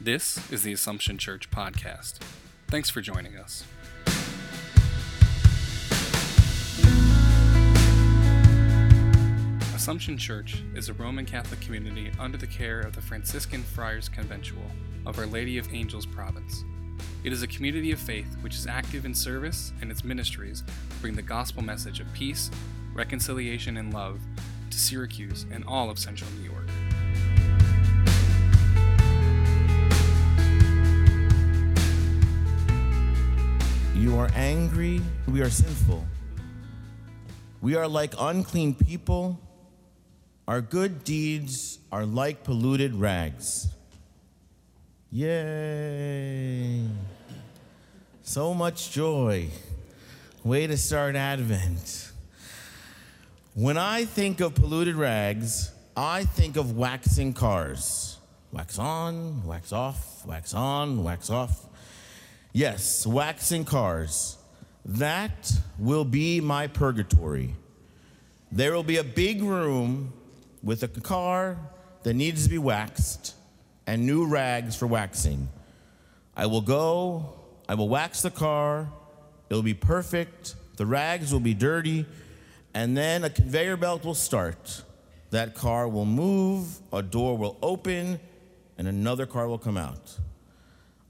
This is the Assumption Church podcast. Thanks for joining us. Assumption Church is a Roman Catholic community under the care of the Franciscan Friars Conventual of Our Lady of Angels province. It is a community of faith which is active in service, and its ministries bring the gospel message of peace, reconciliation, and love to Syracuse and all of central New York. Are angry, we are sinful. We are like unclean people. Our good deeds are like polluted rags. Yay! So much joy. Way to start Advent. When I think of polluted rags, I think of waxing cars. Wax on, wax off, wax on, wax off. Yes, waxing cars. That will be my purgatory. There will be a big room with a car that needs to be waxed and new rags for waxing. I will go, I will wax the car, it'll be perfect, the rags will be dirty, and then a conveyor belt will start. That car will move, a door will open, and another car will come out.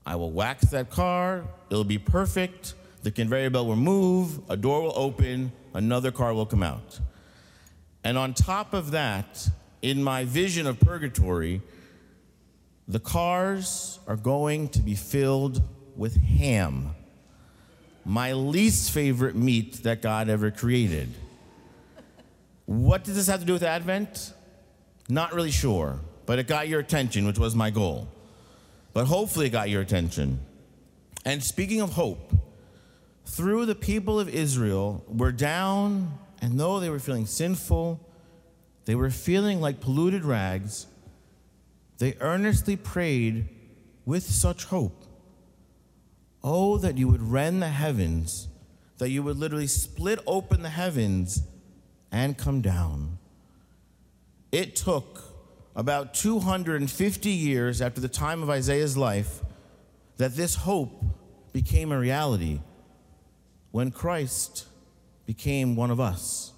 I will wax that car, it'll be perfect, the conveyor belt will move, a door will open, another car will come out. And on top of that, in my vision of purgatory, the cars are going to be filled with ham, my least favorite meat that God ever created. What does this have to do with Advent? Not really sure, but it got your attention, which was my goal. But hopefully, it got your attention. And speaking of hope, through the people of Israel were down, and though they were feeling sinful, they were feeling like polluted rags, they earnestly prayed with such hope. Oh, that you would rend the heavens, that you would literally split open the heavens and come down. It took about 250 years after the time of Isaiah's life that this hope became a reality when Christ became one of us.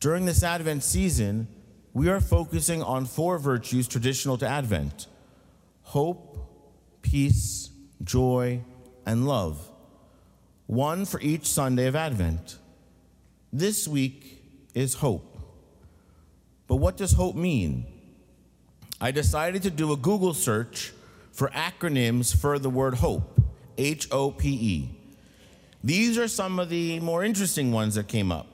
During this Advent season, we are focusing on four virtues traditional to Advent hope, peace, joy, and love. One for each Sunday of Advent. This week is hope. But what does hope mean? I decided to do a Google search for acronyms for the word hope H O P E. These are some of the more interesting ones that came up.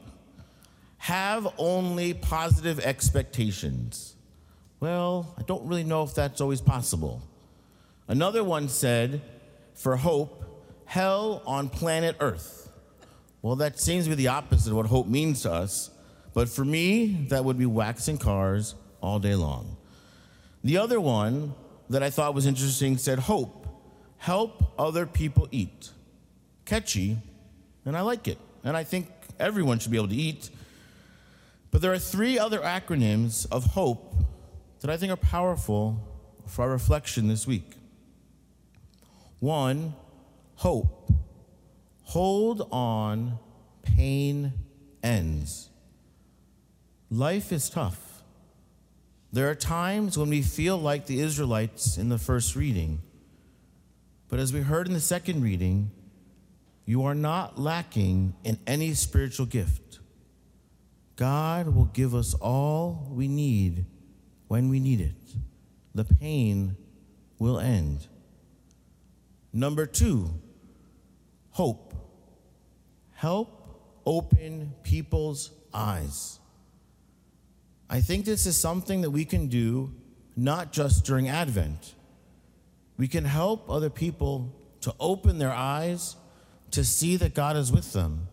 Have only positive expectations. Well, I don't really know if that's always possible. Another one said, for hope, hell on planet Earth. Well, that seems to be the opposite of what hope means to us. But for me, that would be waxing cars all day long. The other one that I thought was interesting said, Hope, help other people eat. Catchy, and I like it. And I think everyone should be able to eat. But there are three other acronyms of hope that I think are powerful for our reflection this week. One, hope. Hold on, pain ends. Life is tough. There are times when we feel like the Israelites in the first reading. But as we heard in the second reading, you are not lacking in any spiritual gift. God will give us all we need when we need it. The pain will end. Number two, hope. Help open people's eyes. I think this is something that we can do not just during Advent. We can help other people to open their eyes to see that God is with them,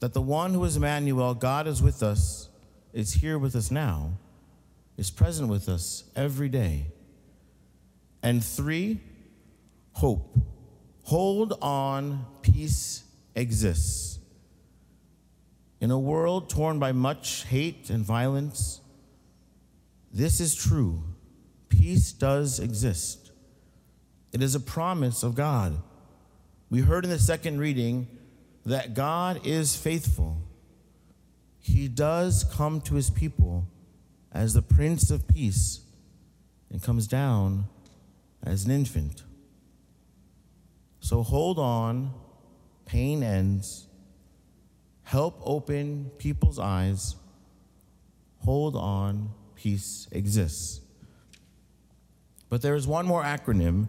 that the one who is Emmanuel, God is with us, is here with us now, is present with us every day. And three, hope. Hold on, peace exists. In a world torn by much hate and violence, this is true. Peace does exist. It is a promise of God. We heard in the second reading that God is faithful. He does come to his people as the Prince of Peace and comes down as an infant. So hold on, pain ends. Help open people's eyes. Hold on, peace exists. But there is one more acronym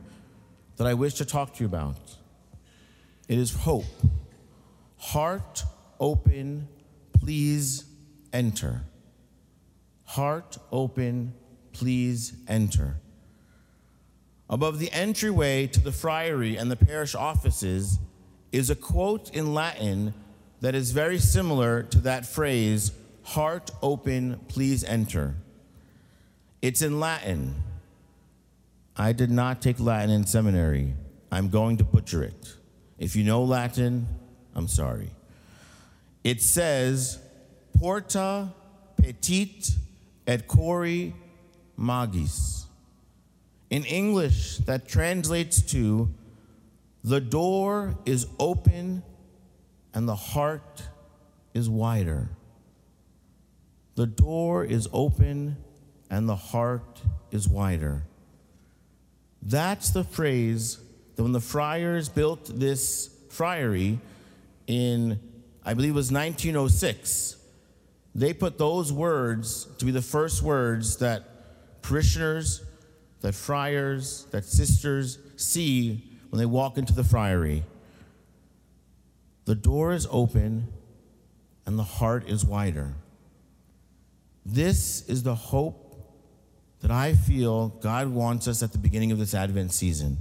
that I wish to talk to you about. It is HOPE. Heart open, please enter. Heart open, please enter. Above the entryway to the friary and the parish offices is a quote in Latin that is very similar to that phrase, heart open, please enter. It's in Latin. I did not take Latin in seminary. I'm going to butcher it. If you know Latin, I'm sorry. It says, Porta petit et cori magis. In English, that translates to the door is open and the heart is wider. The door is open and the heart is wider. That's the phrase that when the friars built this friary in, I believe it was 1906, they put those words to be the first words that parishioners, that friars, that sisters see when they walk into the friary. The door is open and the heart is wider. This is the hope that I feel God wants us at the beginning of this Advent season.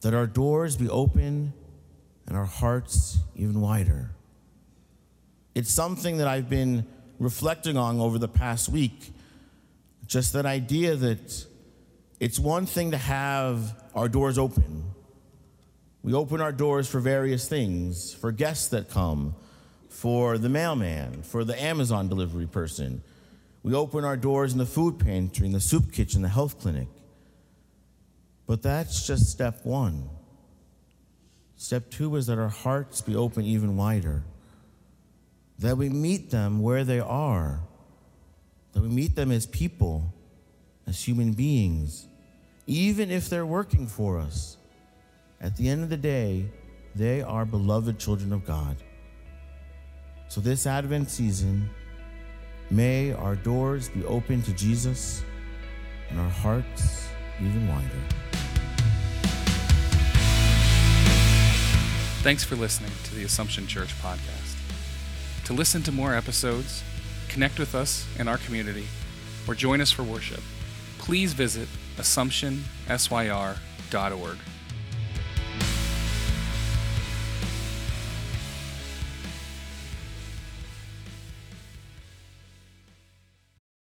That our doors be open and our hearts even wider. It's something that I've been reflecting on over the past week. Just that idea that it's one thing to have our doors open. We open our doors for various things, for guests that come, for the mailman, for the Amazon delivery person. We open our doors in the food pantry, in the soup kitchen, the health clinic. But that's just step one. Step two is that our hearts be open even wider, that we meet them where they are, that we meet them as people, as human beings, even if they're working for us. At the end of the day, they are beloved children of God. So, this Advent season, may our doors be open to Jesus and our hearts even wider. Thanks for listening to the Assumption Church podcast. To listen to more episodes, connect with us in our community, or join us for worship, please visit AssumptionSYR.org.